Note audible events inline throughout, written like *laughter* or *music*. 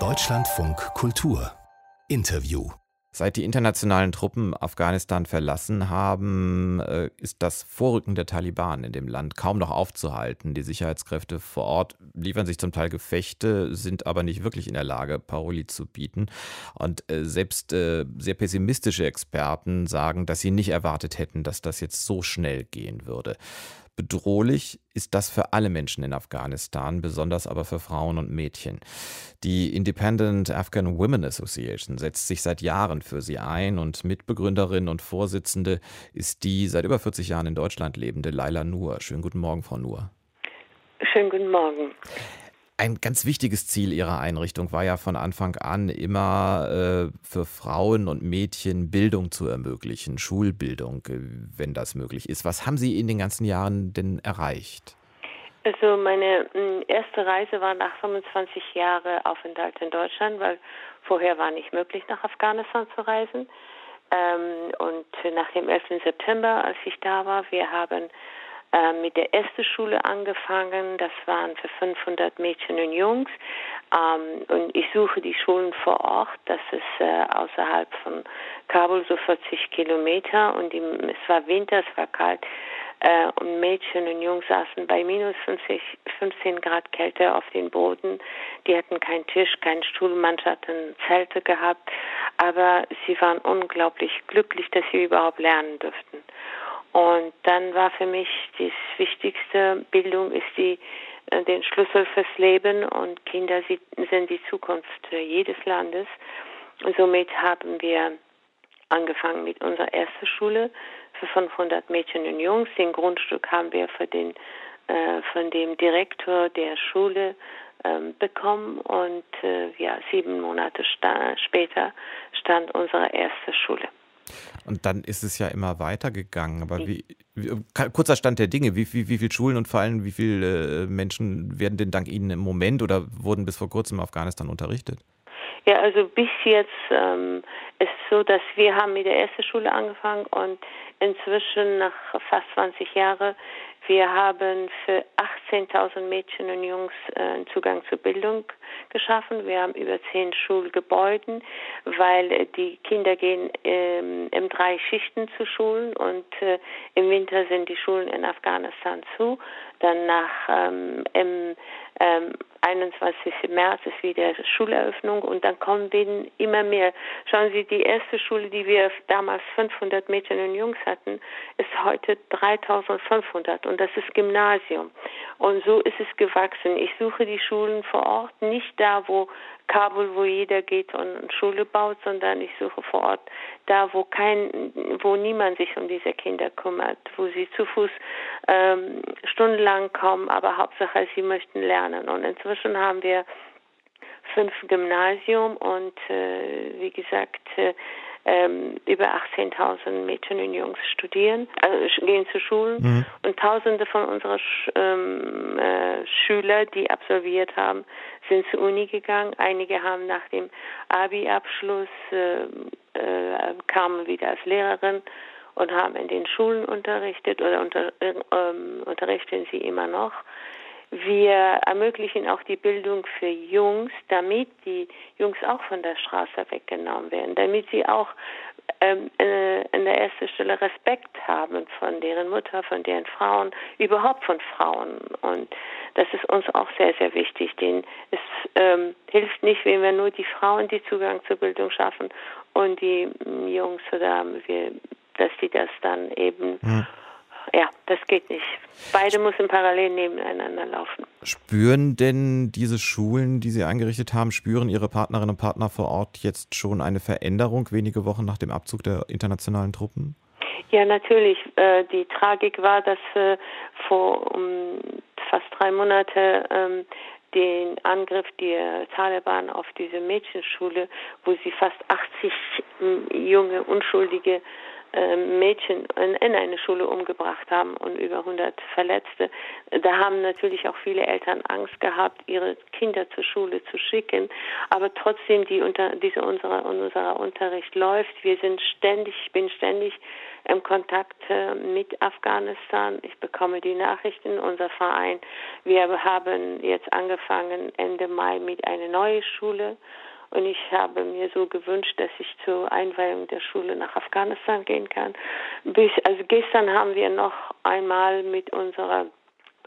Deutschlandfunk Kultur Interview Seit die internationalen Truppen Afghanistan verlassen haben, äh, ist das Vorrücken der Taliban in dem Land kaum noch aufzuhalten. Die Sicherheitskräfte vor Ort liefern sich zum Teil Gefechte, sind aber nicht wirklich in der Lage, Paroli zu bieten. Und äh, selbst äh, sehr pessimistische Experten sagen, dass sie nicht erwartet hätten, dass das jetzt so schnell gehen würde. Bedrohlich ist das für alle Menschen in Afghanistan, besonders aber für Frauen und Mädchen. Die Independent Afghan Women Association setzt sich seit Jahren für sie ein und Mitbegründerin und Vorsitzende ist die seit über 40 Jahren in Deutschland lebende Laila Nur. Schönen guten Morgen, Frau Nur. Schönen guten Morgen. Ein ganz wichtiges Ziel Ihrer Einrichtung war ja von Anfang an immer äh, für Frauen und Mädchen Bildung zu ermöglichen, Schulbildung, äh, wenn das möglich ist. Was haben Sie in den ganzen Jahren denn erreicht? Also meine hm, erste Reise war nach 25 Jahren Aufenthalt in Deutschland, weil vorher war nicht möglich, nach Afghanistan zu reisen. Ähm, und nach dem 11. September, als ich da war, wir haben äh, mit der ersten Schule angefangen. Das waren für 500 Mädchen und Jungs. Ähm, und ich suche die Schulen vor Ort. Das ist äh, außerhalb von Kabul so 40 Kilometer. Und die, es war Winter, es war kalt. Äh, und Mädchen und Jungs saßen bei minus 50, 15 Grad Kälte auf dem Boden. Die hatten keinen Tisch, keinen Stuhl, manche hatten Zelte gehabt. Aber sie waren unglaublich glücklich, dass sie überhaupt lernen durften. Und dann war für mich das Wichtigste, Bildung ist die, äh, den Schlüssel fürs Leben und Kinder sind die Zukunft jedes Landes. Und somit haben wir angefangen mit unserer ersten Schule für 500 Mädchen und Jungs. Den Grundstück haben wir für den, äh, von dem Direktor der Schule ähm, bekommen und äh, ja, sieben Monate sta später stand unsere erste Schule. Und dann ist es ja immer weitergegangen. Aber wie, wie kurzer Stand der Dinge, wie, wie, wie viele Schulen und vor allem wie viele äh, Menschen werden denn dank Ihnen im Moment oder wurden bis vor kurzem in Afghanistan unterrichtet? Ja, also bis jetzt ähm, ist so, dass wir haben mit der ersten Schule angefangen und inzwischen nach fast 20 Jahren wir haben für 18.000 Mädchen und Jungs äh, Zugang zur Bildung geschaffen. Wir haben über zehn Schulgebäude, weil die Kinder gehen ähm, in drei Schichten zu Schulen und äh, im Winter sind die Schulen in Afghanistan zu. Dann nach ähm, im ähm, 21. März ist wieder Schuleröffnung und dann kommen immer mehr. Schauen Sie, die erste Schule, die wir damals 500 Mädchen und Jungs hatten, ist heute 3500 und das ist Gymnasium. Und so ist es gewachsen. Ich suche die Schulen vor Ort, nicht da, wo Kabul, wo jeder geht und Schule baut, sondern ich suche vor Ort da, wo kein, wo niemand sich um diese Kinder kümmert, wo sie zu Fuß ähm, stundenlang kommen, aber Hauptsache sie möchten lernen. Und inzwischen haben wir fünf Gymnasium und äh, wie gesagt äh, ähm, über 18.000 Mädchen und Jungs studieren, also gehen zu Schulen mhm. und Tausende von unseren Sch ähm, äh, Schüler, die absolviert haben, sind zur Uni gegangen. Einige haben nach dem Abi-Abschluss äh, äh, kamen wieder als Lehrerin und haben in den Schulen unterrichtet oder unter, äh, unterrichten sie immer noch. Wir ermöglichen auch die Bildung für Jungs, damit die Jungs auch von der Straße weggenommen werden, damit sie auch ähm, äh, an der ersten Stelle Respekt haben von deren Mutter, von deren Frauen, überhaupt von Frauen. Und das ist uns auch sehr, sehr wichtig. Denn es ähm, hilft nicht, wenn wir nur die Frauen die Zugang zur Bildung schaffen und die Jungs oder wir, dass die das dann eben mhm ja, das geht nicht. Beide müssen parallel nebeneinander laufen. Spüren denn diese Schulen, die Sie eingerichtet haben, spüren Ihre Partnerinnen und Partner vor Ort jetzt schon eine Veränderung wenige Wochen nach dem Abzug der internationalen Truppen? Ja, natürlich. Äh, die Tragik war, dass äh, vor um, fast drei Monaten ähm, den Angriff der Taliban auf diese Mädchenschule, wo sie fast 80 junge Unschuldige ähm, Mädchen in, in eine Schule umgebracht haben und über 100 Verletzte. Da haben natürlich auch viele Eltern Angst gehabt, ihre Kinder zur Schule zu schicken. Aber trotzdem, die unter, diese unserer, unserer Unterricht läuft. Wir sind ständig, ich bin ständig im Kontakt äh, mit Afghanistan. Ich bekomme die Nachrichten. Unser Verein, wir haben jetzt angefangen Ende Mai mit einer neuen Schule und ich habe mir so gewünscht, dass ich zur Einweihung der Schule nach Afghanistan gehen kann. Bis, also gestern haben wir noch einmal mit unserer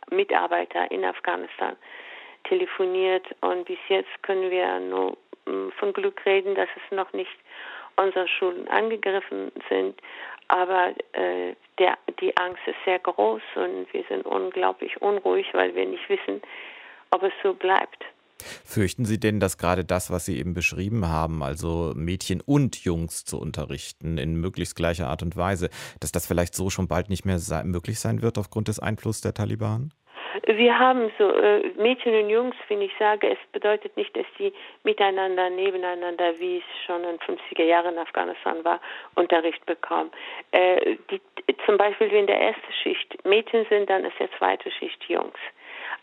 Mitarbeiter in Afghanistan telefoniert und bis jetzt können wir nur mm, von Glück reden, dass es noch nicht unsere Schulen angegriffen sind. Aber äh, der, die Angst ist sehr groß und wir sind unglaublich unruhig, weil wir nicht wissen, ob es so bleibt. Fürchten Sie denn, dass gerade das, was Sie eben beschrieben haben, also Mädchen und Jungs zu unterrichten in möglichst gleicher Art und Weise, dass das vielleicht so schon bald nicht mehr möglich sein wird aufgrund des Einflusses der Taliban? Wir haben so äh, Mädchen und Jungs, wenn ich sage, es bedeutet nicht, dass die miteinander, nebeneinander, wie es schon in 50er Jahren in Afghanistan war, Unterricht bekommen. Äh, die, zum Beispiel, wenn der erste Schicht Mädchen sind, dann ist der zweite Schicht Jungs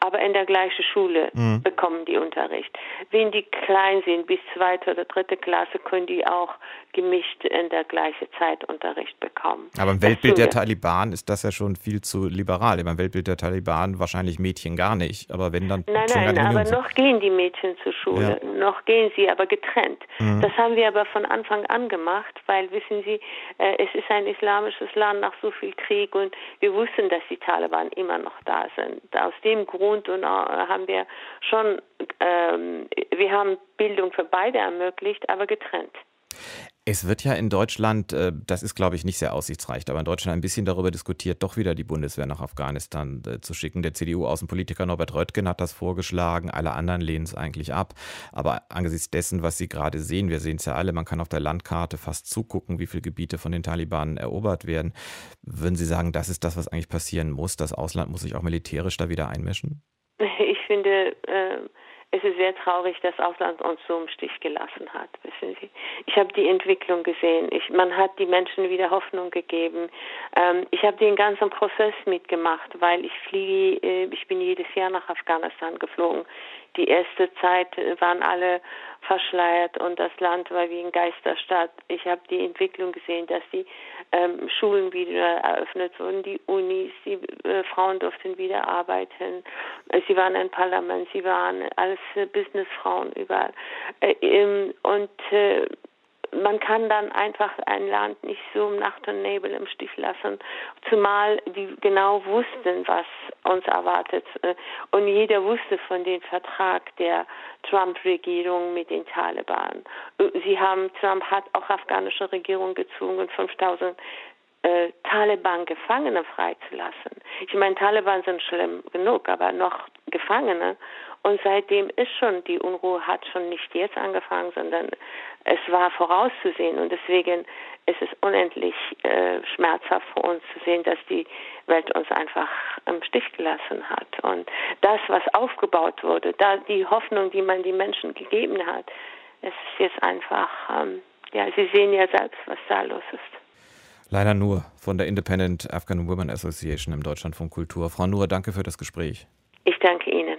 aber in der gleichen Schule mhm. bekommen die Unterricht. Wenn die klein sind, bis zweite oder dritte Klasse, können die auch gemischt in der gleichen Zeit Unterricht bekommen. Aber im Weltbild der Taliban ist das ja schon viel zu liberal. Im Weltbild der Taliban wahrscheinlich Mädchen gar nicht, aber wenn dann. Nein, nein, aber noch gehen die Mädchen zur Schule, ja. noch gehen sie, aber getrennt. Mhm. Das haben wir aber von Anfang an gemacht, weil wissen Sie, äh, es ist ein islamisches Land nach so viel Krieg und wir wussten, dass die Taliban immer noch da sind. Aus dem Grund und, und äh, haben wir schon, ähm, wir haben Bildung für beide ermöglicht, aber getrennt. Es wird ja in Deutschland, äh, das ist glaube ich nicht sehr aussichtsreich, aber in Deutschland ein bisschen darüber diskutiert, doch wieder die Bundeswehr nach Afghanistan äh, zu schicken. Der CDU-Außenpolitiker Norbert Röttgen hat das vorgeschlagen, alle anderen lehnen es eigentlich ab. Aber angesichts dessen, was Sie gerade sehen, wir sehen es ja alle, man kann auf der Landkarte fast zugucken, wie viele Gebiete von den Taliban erobert werden. Würden Sie sagen, das ist das, was eigentlich passieren muss? Das Ausland muss sich auch militärisch da wieder einmischen? *laughs* Ich finde, äh es ist sehr traurig, dass Ausland uns so im Stich gelassen hat, wissen Sie. Ich habe die Entwicklung gesehen. Ich, man hat die Menschen wieder Hoffnung gegeben. Ähm, ich habe den ganzen Prozess mitgemacht, weil ich fliege, äh, ich bin jedes Jahr nach Afghanistan geflogen. Die erste Zeit waren alle verschleiert und das Land war wie ein Geisterstadt. Ich habe die Entwicklung gesehen, dass die ähm, Schulen wieder eröffnet wurden, die Unis, die äh, Frauen durften wieder arbeiten. Äh, sie waren im Parlament, sie waren als äh, Businessfrauen überall. Äh, ähm, und äh, man kann dann einfach ein Land nicht so im Nacht und Nebel im Stich lassen, zumal die genau wussten, was uns erwartet. Und jeder wusste von dem Vertrag der Trump-Regierung mit den Taliban. Sie haben, Trump hat auch afghanische Regierung gezwungen, 5000 äh, Taliban-Gefangene freizulassen. Ich meine, Taliban sind schlimm genug, aber noch Gefangene. Und seitdem ist schon, die Unruhe hat schon nicht jetzt angefangen, sondern es war vorauszusehen. Und deswegen ist es unendlich äh, schmerzhaft für uns zu sehen, dass die Welt uns einfach im Stich gelassen hat. Und das, was aufgebaut wurde, da die Hoffnung, die man den Menschen gegeben hat, es ist jetzt einfach, ähm, ja, Sie sehen ja selbst, was da los ist. Leider nur von der Independent Afghan Women Association im Deutschlandfunk Kultur. Frau Nur, danke für das Gespräch. Ich danke Ihnen.